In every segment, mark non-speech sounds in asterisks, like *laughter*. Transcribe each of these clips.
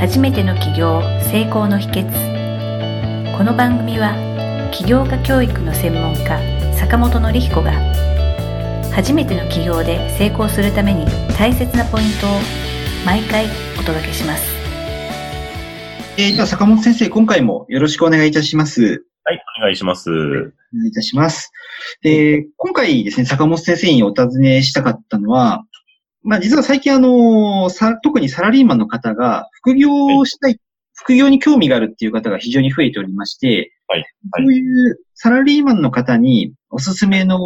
初めての起業成功の秘訣この番組は起業家教育の専門家坂本典彦が初めての起業で成功するために大切なポイントを毎回お届けしますえー、では坂本先生、今回もよろしくお願いいたします。はい、お願いします。お願いいたします。で、今回ですね、坂本先生にお尋ねしたかったのは、まあ実は最近あの、さ特にサラリーマンの方が副業をしたい、副業に興味があるっていう方が非常に増えておりまして、はいそういうサラリーマンの方におすすめの、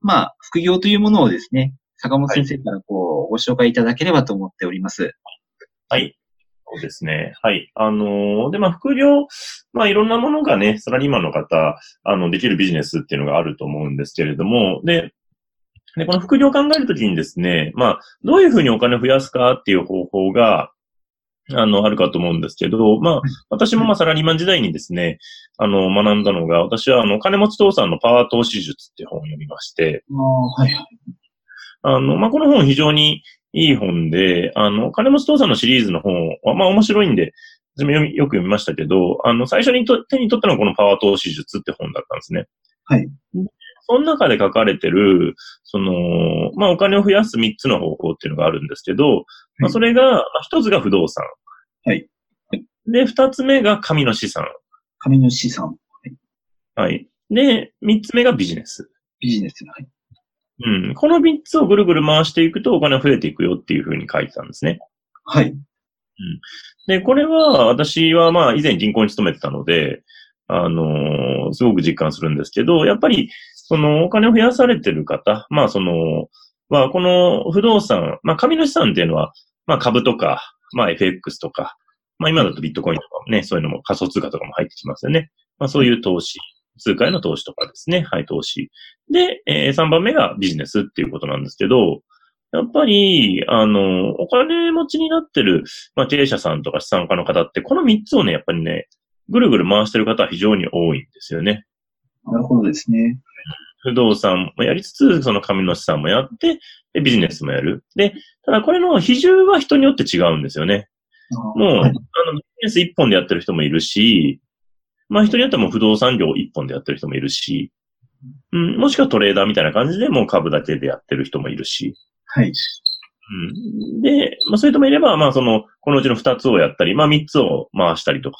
まあ副業というものをですね、坂本先生からこう、ご紹介いただければと思っております。はい。そうですね。はい。あのーで、まあ、副業、まあ、いろんなものがね、サラリーマンの方、あの、できるビジネスっていうのがあると思うんですけれども、で、で、この副業を考えるときにですね、まあ、どういうふうにお金を増やすかっていう方法が、あの、あるかと思うんですけど、まあ、私もまあ、サラリーマン時代にですね、あの、学んだのが、私はあの、金持ち父さんのパワー投資術っていう本を読みまして、ああ、はい。あの、まあ、この本非常にいい本で、あの、金持ち父さんのシリーズの本は、まあ、面白いんで、よく読みましたけど、あの、最初にと手に取ったのはこのパワー投資術って本だったんですね。はい。その中で書かれてる、その、まあ、お金を増やす3つの方法っていうのがあるんですけど、まあ、それが、まあ1つが不動産。はい。で、2つ目が紙の資産。紙の資産、はい。で、3つ目がビジネス。ビジネス。はい。うん。この3つをぐるぐる回していくとお金が増えていくよっていうふうに書いてたんですね。はい。で、これは、私はまあ、以前銀行に勤めてたので、あのーすごく実感するんですけど、やっぱり、その、お金を増やされてる方、まあ、その、まあ、この不動産、まあ、紙の資産っていうのは、まあ、株とか、まあ、FX とか、まあ、今だとビットコインとかもね、そういうのも仮想通貨とかも入ってきますよね。まあ、そういう投資、通貨への投資とかですね。はい、投資。で、え3番目がビジネスっていうことなんですけど、やっぱり、あの、お金持ちになってる、まあ、経営者さんとか資産家の方って、この3つをね、やっぱりね、ぐるぐる回してる方は非常に多いんですよね。なるほどですね。不動産もやりつつ、その紙の資産もやって、で、ビジネスもやる。で、ただこれの比重は人によって違うんですよね。もう、はいあの、ビジネス一本でやってる人もいるし、まあ人によってはもう不動産業一本でやってる人もいるし、うん、もしくはトレーダーみたいな感じでもう株だけでやってる人もいるし、はい。うん、で、まあそういう人もいれば、まあその、このうちの二つをやったり、まあ三つを回したりとか、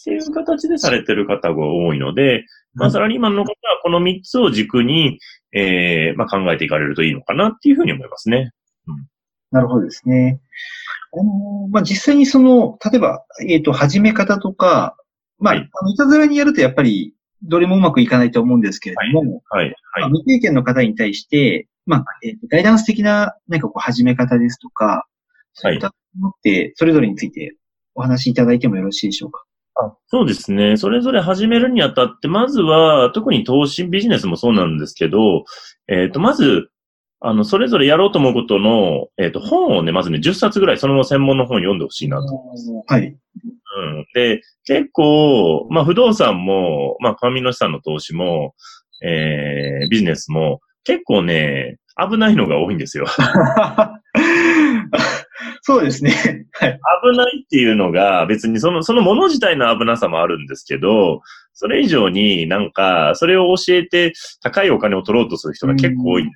っていう形でされてる方が多いので、まあサラリーマンの方はこの三つを軸に、ええまあ考えていかれるといいのかなっていうふうに思いますね。なるほどですね。あのまあ、実際にその、例えば、えっ、と、始め方とか、まあ、はいあのいたずらにやるとやっぱり、どれもうまくいかないと思うんですけれども、はい、まあはい。未経験の方に対して、まあ、えっ、と、ガイダンス的な、何かこう、始め方ですとか、そういったものって、それぞれについてお話しいただいてもよろしいでしょうか？あそうですね。それぞれ始めるにあたって、まずは、特に投資ビジネスもそうなんですけど、えっ、と、まず、あの、それぞれやろうと思うことの、えっ、と、本をね、まずね、10冊ぐらい、その専門の本を読んでほしいなと。はい。うん。で、結構、まあ、不動産も、まあ、紙の資産の投資も、えー、ビジネスも、結構ね、危ないのが多いんですよ。*laughs* *laughs* そうですね。*laughs* はい。危ないっていうのが、別にその、そのもの自体の危なさもあるんですけど、それ以上になんか、それを教えて高いお金を取ろうとする人が結構多い。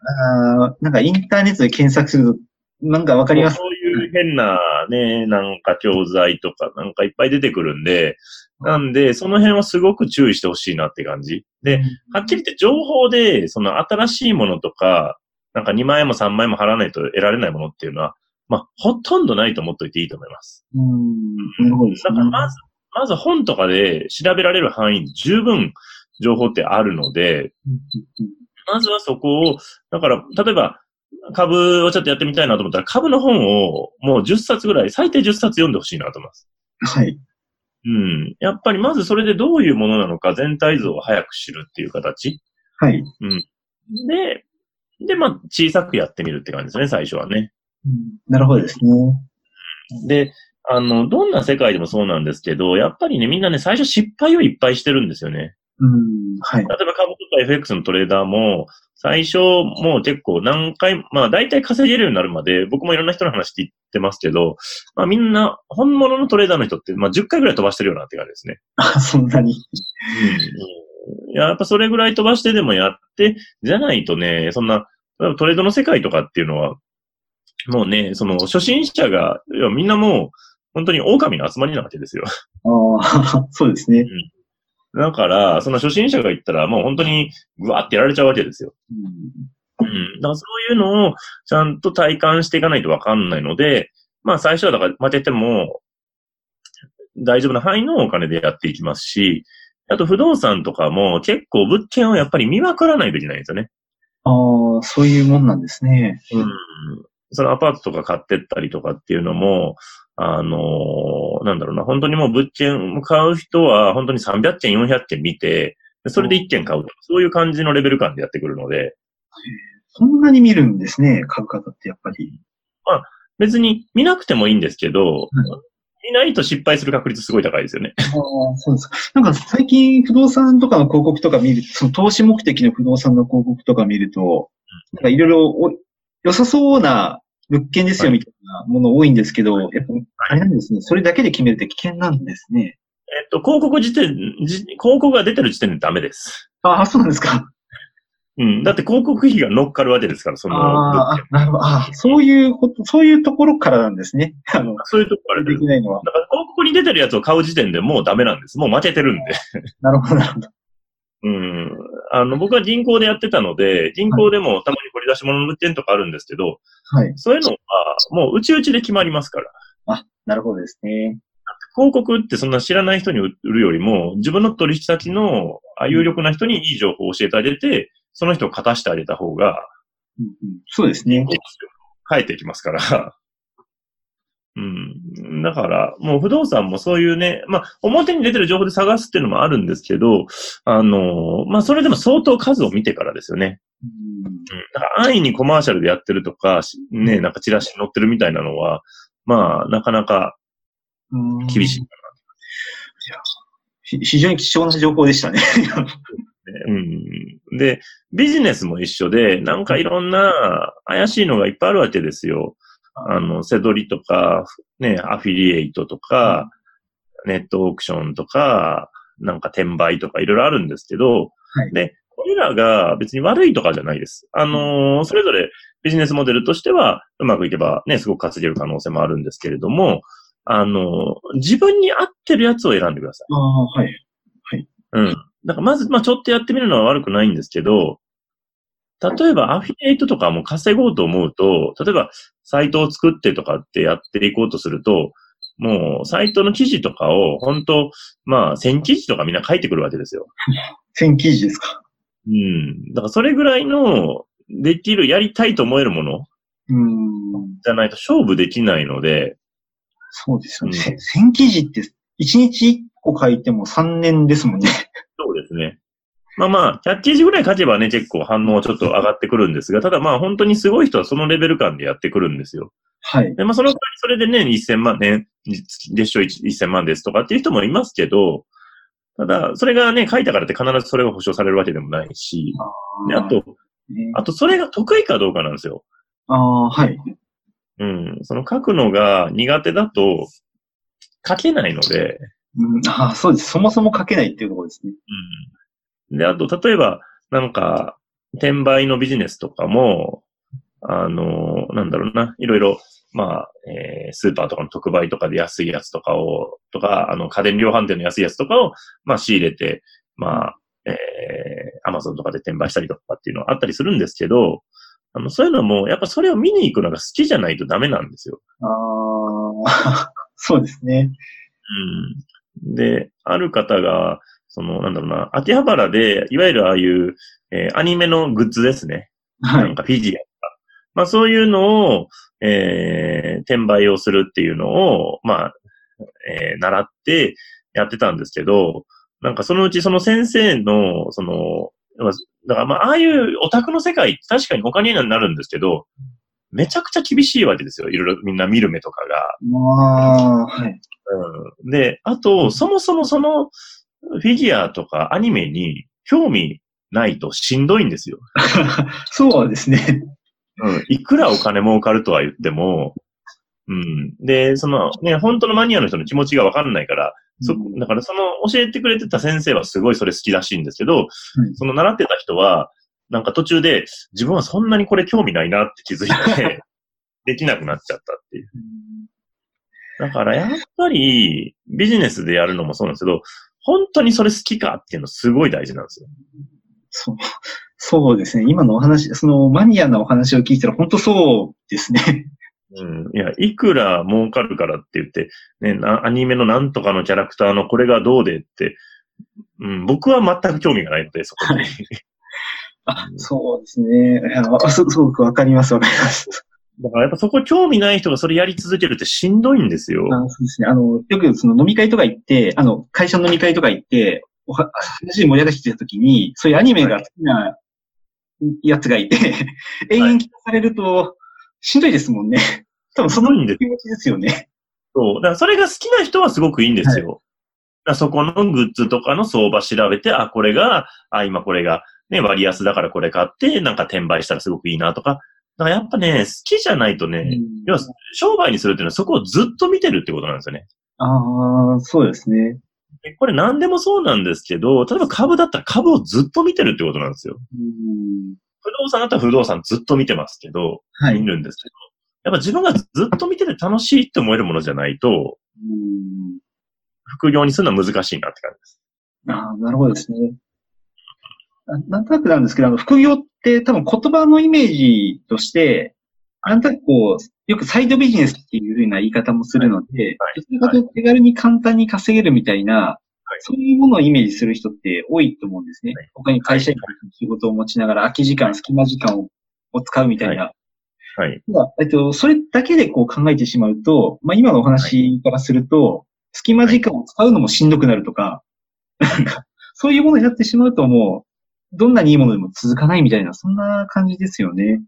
あーなんかインターネットで検索すると、なんかわかります。そういう変なね、なんか教材とかなんかいっぱい出てくるんで、なんで、その辺はすごく注意してほしいなって感じ。で、はっきり言って情報で、その新しいものとか、なんか2万円も3万円も払わないと得られないものっていうのは、まあ、ほとんどないと思っといていいと思います。うん。なるほどね。だからまず、まず本とかで調べられる範囲に十分情報ってあるので、まずはそこを、だから、例えば、株をちょっとやってみたいなと思ったら、株の本をもう10冊ぐらい、最低10冊読んでほしいなと思います。はい。うん。やっぱりまずそれでどういうものなのか全体像を早く知るっていう形。はい。で、で、まあ、小さくやってみるって感じですね、最初はね。なるほどですね。で、あの、どんな世界でもそうなんですけど、やっぱりね、みんなね、最初失敗をいっぱいしてるんですよね。うん。はい。例えば株とか FX のトレーダーも、最初、もう結構何回、まあ大体稼げるようになるまで、僕もいろんな人の話聞いてますけど、まあみんな、本物のトレーダーの人って、まあ10回ぐらい飛ばしてるようなって感じですね。あ、そんなに。うん。やっぱそれぐらい飛ばしてでもやって、じゃないとね、そんな、トレードの世界とかっていうのは、もうね、その初心者が、いやみんなもう、本当に狼の集まりなわけですよ。ああ、*laughs* そうですね。うんだから、その初心者が言ったら、もう本当にぐわってやられちゃうわけですよ。うん。うん。だからそういうのをちゃんと体感していかないとわかんないので、まあ最初はだから負けても大丈夫な範囲のお金でやっていきますし、あと不動産とかも結構物件をやっぱり見まくらないといけないんですよね。ああ、そういうもんなんですね。うん。そのアパートとか買ってったりとかっていうのも、あのー、なんだろうな、本当にもう物件買う人は本当に300件、400件見て、それで1件買うと。そういう感じのレベル感でやってくるので。そんなに見るんですね、買う方ってやっぱり。まあ、別に見なくてもいいんですけど、見ないと失敗する確率すごい高いですよね。ああ、そうですか。なんか最近不動産とかの広告とか見ると、その投資目的の不動産の広告とか見ると、なんかいろいろ良さそうな物件ですよみたいなもの多いんですけど、やっぱあれなんですね。それだけで決めるって危険なんですね。えっと、広告時点、広告が出てる時点でダメです。ああ、そうなんですか。うん。だって広告費が乗っかるわけですから、その。ああ、なるほど。あそういうこと、そういうところからなんですね。あの、そういうところからできないのは。だから広告に出てるやつを買う時点でもうダメなんです。もう負けてるんで。なるほど、なるほど。うん。あの、僕は銀行でやってたので、銀行でもたまに掘り出し物の物件とかあるんですけど、はい。そういうのは、もう、うちうちで決まりますから。あ、なるほどですね。広告ってそんな知らない人に売るよりも、自分の取引先の有力な人にいい情報を教えてあげて、その人を勝たしてあげた方が、うんうん、そうですね。変えていきますから。うん。だから、もう不動産もそういうね、まあ、表に出てる情報で探すっていうのもあるんですけど、あの、まあ、それでも相当数を見てからですよね。うん。だから安易にコマーシャルでやってるとか、ね、なんかチラシに載ってるみたいなのは、まあ、なかなか厳しいかな。いや、非常に貴重な情報でしたね。うん。で、ビジネスも一緒で、なんかいろんな怪しいのがいっぱいあるわけですよ。あの、セドリとか、ね、アフィリエイトとか、ネットオークションとか、なんか転売とかいろいろあるんですけど、はい、で、これらが別に悪いとかじゃないです。あのー、それぞれビジネスモデルとしてはうまくいけばね、すごく稼げる可能性もあるんですけれども、あのー、自分に合ってるやつを選んでください。ああ、はい。はい。うん。だからまず、まあちょっとやってみるのは悪くないんですけど、例えばアフィリエイトとかも稼ごうと思うと、例えばサイトを作ってとかってやっていこうとすると、もうサイトの記事とかを本当まあ1000記事とかみんな書いてくるわけですよ。1000記事ですか？うん。だからそれぐらいのできる、やりたいと思えるものじゃないと勝負できないので。そうですよね。うん、1000記事って1日1個書いても3年ですもんね。そうですね。まあまあ、100記事ぐらい書けばね、結構反応ちょっと上がってくるんですが、ただまあ本当にすごい人はそのレベル感でやってくるんですよ。はい。で、まあその、それでね、1000万ね、月賞1000万ですとかっていう人もいますけど、ただ、それがね、書いたからって必ずそれが保証されるわけでもないし、ああと、あとそれが得意かどうかなんですよ。ああ、はい。うん。その書くのが苦手だと、書けないので。うん、ああ、そうです。そもそも書けないっていうところですね。うん。で、あと、例えば、なんか、転売のビジネスとかも、あの、なんだろうな、いろいろ、まあ、えー、スーパーとかの特売とかで安いやつとかを、とか、あの、家電量販店の安いやつとかを、まあ、仕入れて、まあ、えー、アマゾンとかで転売したりとかっていうのはあったりするんですけど、あの、そういうのも、やっぱそれを見に行くのが好きじゃないとダメなんですよ。ああ、*laughs* そうですね。うん。で、ある方が、その、なんだろうな、秋葉原で、いわゆるああいう、えー、アニメのグッズですね。はい。なんかフィギュアとか。まあそういうのを、えー、転売をするっていうのを、まあ、えー、習ってやってたんですけど、なんかそのうちその先生の、その、だからまあ、ああいうオタクの世界、確かに他にはなるんですけど、めちゃくちゃ厳しいわけですよ。いろいろみんな見る目とかが。ああ、はい。うん。で、あと、そもそもその、フィギュアとかアニメに興味ないとしんどいんですよ。*laughs* そうですね。うん。いくらお金儲かるとは言っても、うん。で、そのね、本当のマニアの人の気持ちがわかんないから、そ、だからその教えてくれてた先生はすごいそれ好きらしいんですけど、その習ってた人は、なんか途中で自分はそんなにこれ興味ないなって気づいて、*laughs* できなくなっちゃったっていう。だからやっぱりビジネスでやるのもそうなんですけど、本当にそれ好きかっていうのすごい大事なんですよ。そう、そうですね。今のお話、そのマニアなお話を聞いたら本当そうですね。うん。いや、いくら儲かるからって言って、ね、なアニメのなんとかのキャラクターのこれがどうでって、うん、僕は全く興味がないので、そこに。あ、そうですね。あすごくわかります、わかります。だからやっぱそこ興味ない人がそれやり続けるってしんどいんですよ。あそうですね。あの、よくその飲み会とか行って、あの、会社の飲み会とか行って、おは話盛り上がってた時に、そういうアニメが好きなやつがいて、永遠聞かされると、しんどいですもんね。多分その気持ちですよね。そう。だからそれが好きな人はすごくいいんですよ。だからそこのグッズとかの相場調べて、あ、これが、あ、今これが、ね、割安だからこれ買って、なんか転売したらすごくいいなとか。だからやっぱね、好きじゃないとね、要は商売にするっていうのはそこをずっと見てるってことなんですよね。ああ、そうですね。でこれ何でもそうなんですけど、例えば株だったら株をずっと見てるってことなんですよ。うん不動産だったら不動産ずっと見てますけど、はい。見るんですけど、やっぱ自分がずっと見てて楽しいって思えるものじゃないと、うん副業にするのは難しいなって感じです。ああ、なるほどですね。ななんとなくなんですけど、あの、副業って多分言葉のイメージとして、なんとなくこう、よくサイドビジネスっていうふうな言い方もするので、はいどちらかとい手軽に簡単に稼げるみたいな、そういうものをイメージする人って多いと思うんですね。はい他に会社員の仕事を持ちながら空き時間、隙間時間をを使うみたいな。はい。ただえっと、それだけでこう考えてしまうと、まあ今のお話からすると、隙間時間を使うのもしんどくなるとか、なんか、そういうものになってしまうともう、どんなにいいものでも続かないみたいな、そんな感じですよね。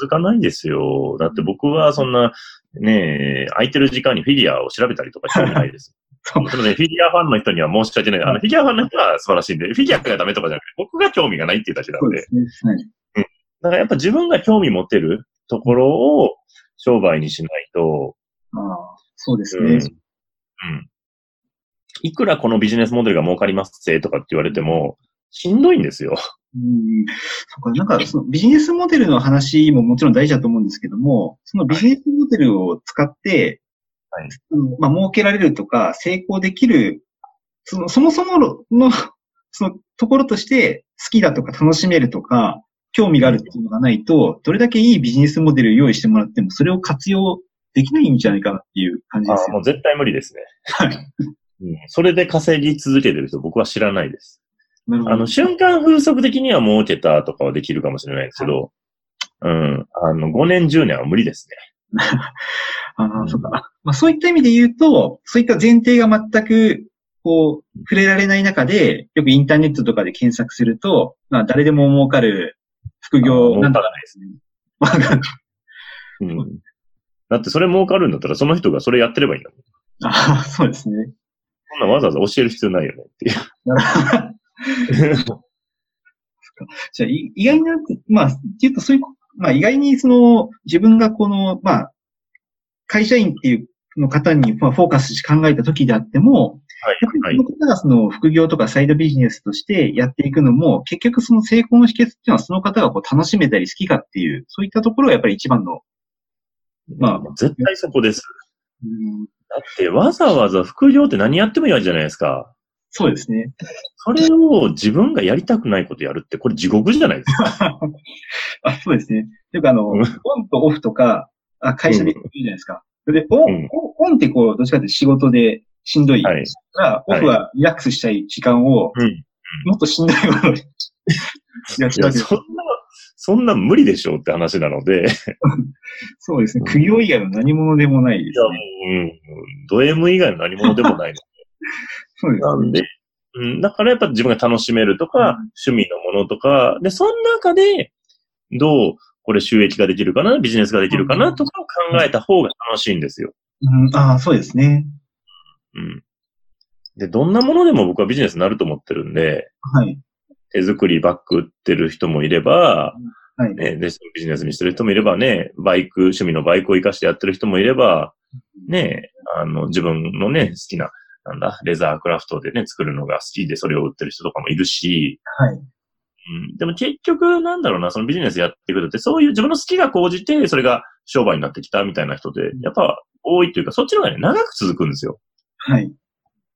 続かないですよ。だって僕はそんな、ねえ、空いてる時間にフィギュアを調べたりとかしてないです。*laughs* そうそのね、フィギュアファンの人には申し訳ない。あの、フィギュアファンの人は素晴らしいんで、フィギュアがダメとかじゃなくて、僕が興味がないっていうだけなので。そうですね。はい。だからやっぱ自分が興味持てるところを商売にしないと、ああ、そうですうん。ね。うん。いくらこのビジネスモデルが儲かりますぜとかって言われても、しんどいんですよ。うん。そっか、なんか、そのビジネスモデルの話ももちろん大事だと思うんですけども、そのビジネスモデルを使って、はいまあ、儲けられるとか、成功できる、その、そもそもの、のそのところとして、好きだとか楽しめるとか、興味があるっていうのがないと、どれだけいいビジネスモデルを用意してもらっても、それを活用できないんじゃないかなっていう感じあですよ。もう絶対無理ですね。はい。うん。それで稼ぎ続けてる人僕は知らないです。あの、瞬間風速的には儲けたとかはできるかもしれないですけど、うん。あの、5年、10年は無理ですね。*laughs* ああ、うんそうか。まあ、そういった意味で言うと、そういった前提が全く、こう、触れられない中で、よくインターネットとかで検索すると、まあ、誰でも儲かる副業なんだ儲からないですね。*laughs* わかるうん。だってそれ儲かるんだったらその人がそれやってればいいんだもん。ああ、そうですね。そんなわざわざ教える必要ないよねっていう。*laughs* じゃ意外な、まあ、っていうと、そういう、まあ、意外にその、自分がこの、まあ、会社員っていうの方にまあフォーカスして考えた時であっても、やっぱはい。りその方がその副業とかサイドビジネスとしてやっていくのも、結局その成功の秘訣っていうのはその方がこう楽しめたり好きかっていう、そういったところがやっぱり一番の、まあ絶対そこです。うん、だってわざわざ副業って何やってもいいわけじゃないですか。そうですね。それを自分がやりたくないことやるって、これ地獄じゃないですか。*laughs* あそうですね。というかあの、うんオンとオフとか、あ会社で言うじゃないですか。で、オン、うんオンってこう、どっちかって仕事でしんどいかはいら、オフはリラックスしたい時間を、うん。もっとしんどいものに *laughs* やっそんな、そんな無理でしょうって話なので、い *laughs* そうですね。苦行以外の何者でもないですや、もね。う、うん、ド M 以外の何者でもないのそうですなんで、うん、だからやっぱ自分が楽しめるとか、趣味のものとか、で、その中で、どう、これ収益ができるかな、ビジネスができるかな、とかを考えた方が楽しいんですよ。うん、ああ、そうですね。うん。で、どんなものでも僕はビジネスになると思ってるんで、はい。手作りバッグ売ってる人もいれば、はい。ね、で、ビジネスにしてる人もいればね、バイク、趣味のバイクを活かしてやってる人もいれば、ね、あの、自分のね、好きな、なんだ、レザークラフトでね、作るのが好きでそれを売ってる人とかもいるし、はい。うん、でも結局、なんだろうな、そのビジネスやっていくとって、そういう自分の好きが高じて、それが商売になってきたみたいな人で、やっぱ多いというか、そっちの方がね、長く続くんですよ。はい。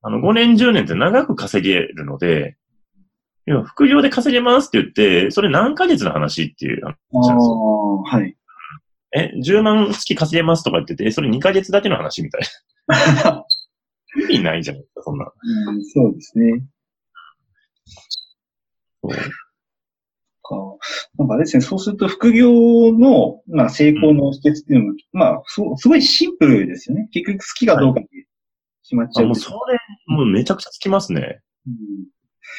あの、5年、10年って長く稼げるので、要は副業で稼げますって言って、それ何ヶ月の話っていう。ああ、はい。え、10万月稼げますとか言ってて、えそれ2ヶ月だけの話みたいな。*laughs* 意味ないじゃないですか、そんな。うん、そうですね。そ。なんかあれですね、そうすると副業の、まあ、成功の秘訣っていうのも、まあそう、すごいシンプルですよね。結局好きかどうかで決まっちあ、ゃう。もうそれ、もうめちゃくちゃつきますね。うん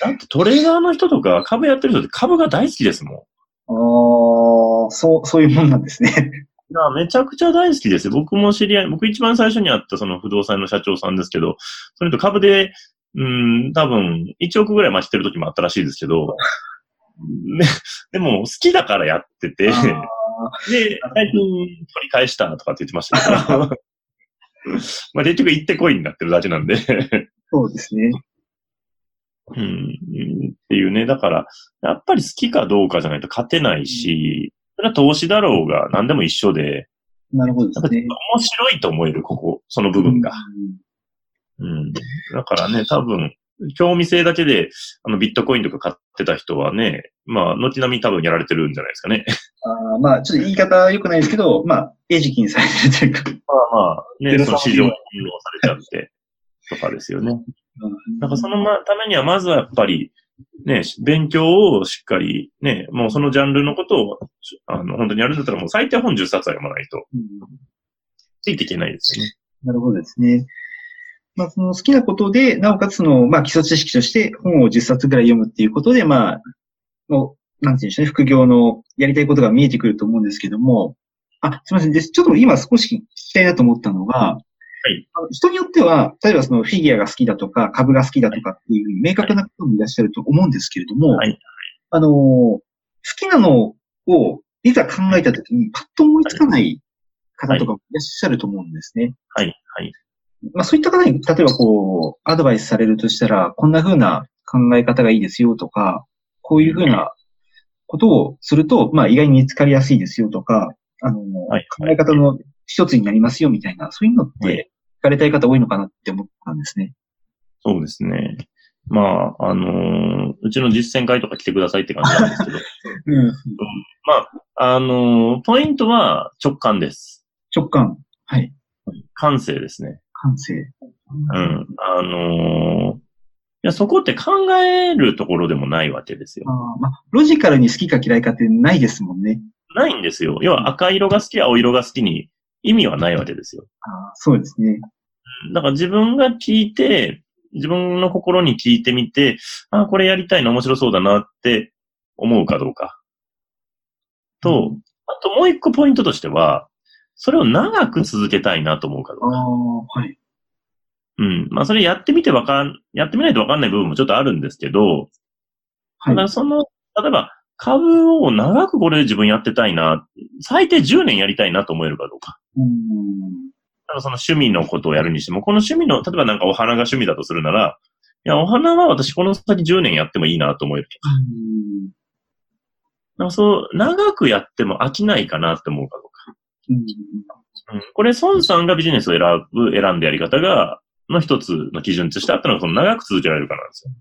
だってトレーダーの人とか株やってる人って株が大好きですもん。ああ、そう、そういうもんなんですね。いや、めちゃくちゃ大好きですよ。僕も知り合い、僕一番最初に会ったその不動産の社長さんですけど、それと株で、うん、多分、1億ぐらい増してる時もあったらしいですけど、*laughs* ね、でも、好きだからやってて、*laughs* で、あ最近取り返したとかって言ってましたけど、*laughs* まあ結局行ってこいになってるだけなんで、そうですね。うん、うんっていうね。だから、やっぱり好きかどうかじゃないと勝てないし、それは投資だろうが何でも一緒で、なるほどですね。面白いと思える、ここ、その部分が。うん。だからね、多分、興味性だけで、あの、ビットコインとか買ってた人はね、まあ、軒並み多分やられてるんじゃないですかね。あーまあ、ちょっと言い方良くないですけど、まあ、餌食にされてるというか。まあまあ、ね、その市場に利用されちゃって、とかですよね。だからそのまためには、まずはやっぱり、ね、勉強をしっかり、ね、もうそのジャンルのことを、あの、本当にやるんだったらもう最低本10冊は読まないと、ついていけないですね。なるほどですね。まあ、その好きなことで、なおかつその、まあ、基礎知識として本を10冊ぐらい読むっていうことで、まあ、もう、なんていうんでしょうね、副業のやりたいことが見えてくると思うんですけども、あ、すみません。です。ちょっと今少し聞きたいなと思ったのが、い。あの人によっては、例えばそのフィギュアが好きだとか、株が好きだとかっていう明確な方もいらっしゃると思うんですけれども、はい。あの、好きなのをいざ考えたときにパッと思いつかない方とかもいらっしゃると思うんですね。はい、はい。まあそういった方に、例えばこう、アドバイスされるとしたら、こんな風な考え方がいいですよとか、こういう風なことをすると、まあ意外に見つかりやすいですよとか、あの、はい。考え方の一つになりますよみたいな、そういうのっはて、聞かれたい方多いのかなって思ったんですね。そうですね。まあ、あのーうちの実践会とか来てくださいって感じなんですけど、*laughs* うん。まあ、あのーポイントは直感です。直感。はい。感性ですね。感性。うん。あのーいや、そこって考えるところでもないわけですよあ。ーまあ、ロジカルに好きか嫌いかってないですもんね。ないんですよ。要は赤色が好き、青色が好きに意味はないわけですよ。あーそうですね。だから自分が聞いて、自分の心に聞いてみて、あ、これやりたいな、面白そうだなって思うかどうか。と、あともう一個ポイントとしては、それを長く続けたいなと思うかどうか。ああ、はい。うん。まあそれやってみてわかん、やってみないとわかんない部分もちょっとあるんですけど、はいだからその、例えば株を長くこれ自分やってたいな、最低10年やりたいなと思えるかどうか。うん。だからその趣味のことをやるにしても、この趣味の、例えばなんかお花が趣味だとするなら、いや、お花は私この先10年やってもいいなと思えるとか。うんなんかそう、長くやっても飽きないかなって思うかどうか。うんうん。これ、孫さんがビジネスを選ぶ、選んでやり方が、の一つの基準としてあったのが、その長く続けられるかなんですよ。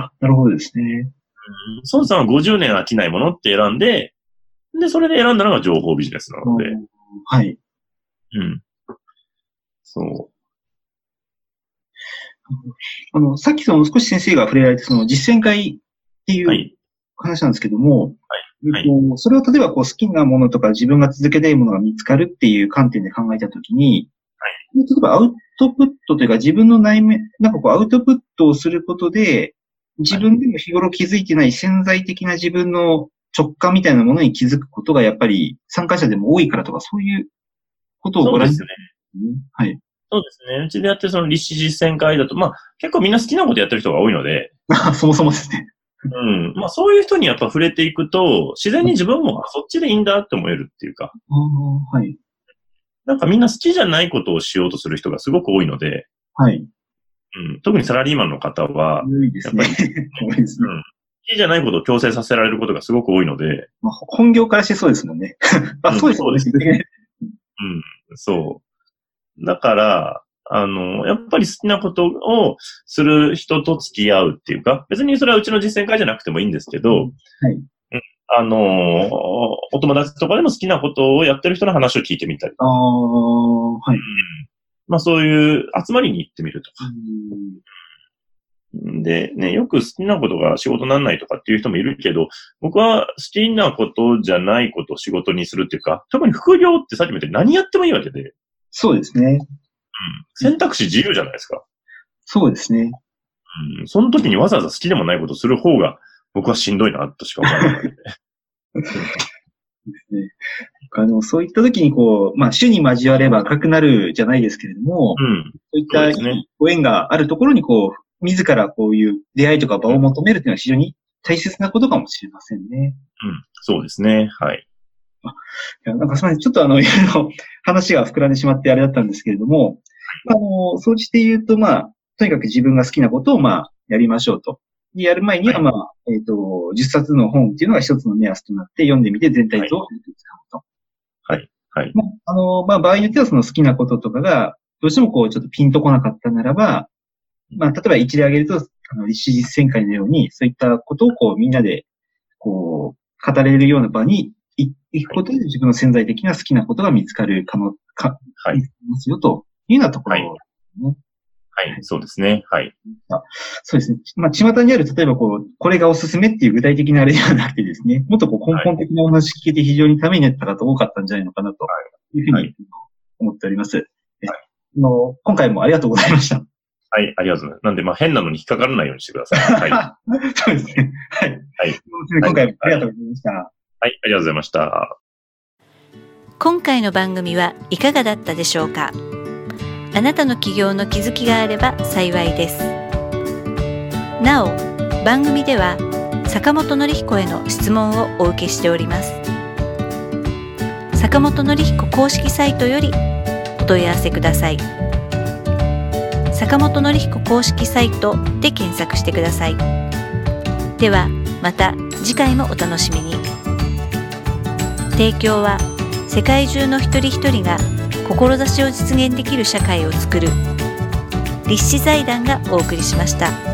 あ、なるほどですね。孫さんは50年飽きないものって選んで、で、それで選んだのが情報ビジネスなので、うんはい。うん。そあの、さっきその少し先生が触れられて、その実践会っていう。はうい。話なんですけども、はいえっとそれを例えばこう好きなものとか自分が続けたいものが見つかるっていう観点で考えたときに、例えばアウトプットというか自分の内面、なんかこうアウトプットをすることで、自分でも日頃気づいてない潜在的な自分の直感みたいなものに気づくことがやっぱり参加者でも多いからとか、そういうことをご覧になね。る、ね。はい。そうですね。うちでやってるその立志実践会だと、まあ、結構みんな好きなことやってる人が多いので、あ *laughs* そもそもですね。うん。まあそういう人にやっぱ触れていくと、自然に自分もあそっちでいいんだって思えるっていうか、ああ、はい。なんかみんな好きじゃないことをしようとする人がすごく多いので、はい。うん、特にサラリーマンの方は、好多いですね。*laughs* 多いですね。きじゃないことを強制させられることがすごく多いので、まあ、本業からしてそうですもんね。*laughs* あ、うんそうですそうね。うん、そう。だから、あの、やっぱり好きなことをする人と付き合うっていうか、別にそれはうちの実践会じゃなくてもいいんですけど、はい。うんあの、お友達とかでも好きなことをやってる人の話を聞いてみたり、ああ、はい。まあそういう集まりに行ってみるとか。で、ね、よく好きなことが仕事にならないとかっていう人もいるけど、僕は好きなことじゃないことを仕事にするっていうか、特に副業ってさっきも言ったように何やってもいいわけで、そうですね。選択肢自由じゃないですか。そうですね。うん、その時にわざわざ好きでもないことをする方が、僕はしんどいな、としか思わないので。*laughs* ですね。あの、そういった時にこう、まあ、主に交われば赤くなるじゃないですけれども、うん。そういったご縁があるところにこう、自らこういう出会いとか場を求めるというのは非常に大切なことかもしれませんね。うん。そうですね。はい。いやなんかすみません。ちょっとあの、いろいろ話が膨らんでしまってあれだったんですけれども、あの、そうして言うと、まあ、とにかく自分が好きなことを、まあ、やりましょうと。でやる前には、まあ、えっ、と、10冊の本っていうのが一つの目安となって読んでみて全体像を使うと。はい。はい。まあ、あの、まあ、場合によってはその好きなこととかが、どうしてもこう、ちょっとピンとこなかったならば、まあ、例えば一例挙げると、あの、一実践会のように、そういったことをこう、みんなで、こう、語れるような場にい行くことで自分の潜在的な好きなことが見つかる可能、か、はい。ますよ、というようなところ、はいはい。そうですね。はい。そうですね。まあ、巷にある、例えばこう、これがおすすめっていう具体的なあれではなくてですね、もっとこう根本的なお話聞けて非常にためになった方多かったんじゃないのかなというふうにはい思っております。えあの今回もありがとうございました。はい。ありがとうございます。なんで、まあ、変なのに引っかからないようにしてください。はい。は *laughs* そうですね。はい。はい今回もありがとうございました。はい。ありがとうございました。今回の番組はいかがだったでしょうか？あなたの起業の気づきがあれば幸いです。なお番組では坂本典彦への質問をお受けしております。坂本典彦公式サイトよりお問い合わせください。坂本典彦公式サイトで検索してください。ではまた次回もお楽しみに。提供は世界中の一人一人が志を実現できる社会をつくる立志財団がお送りしました。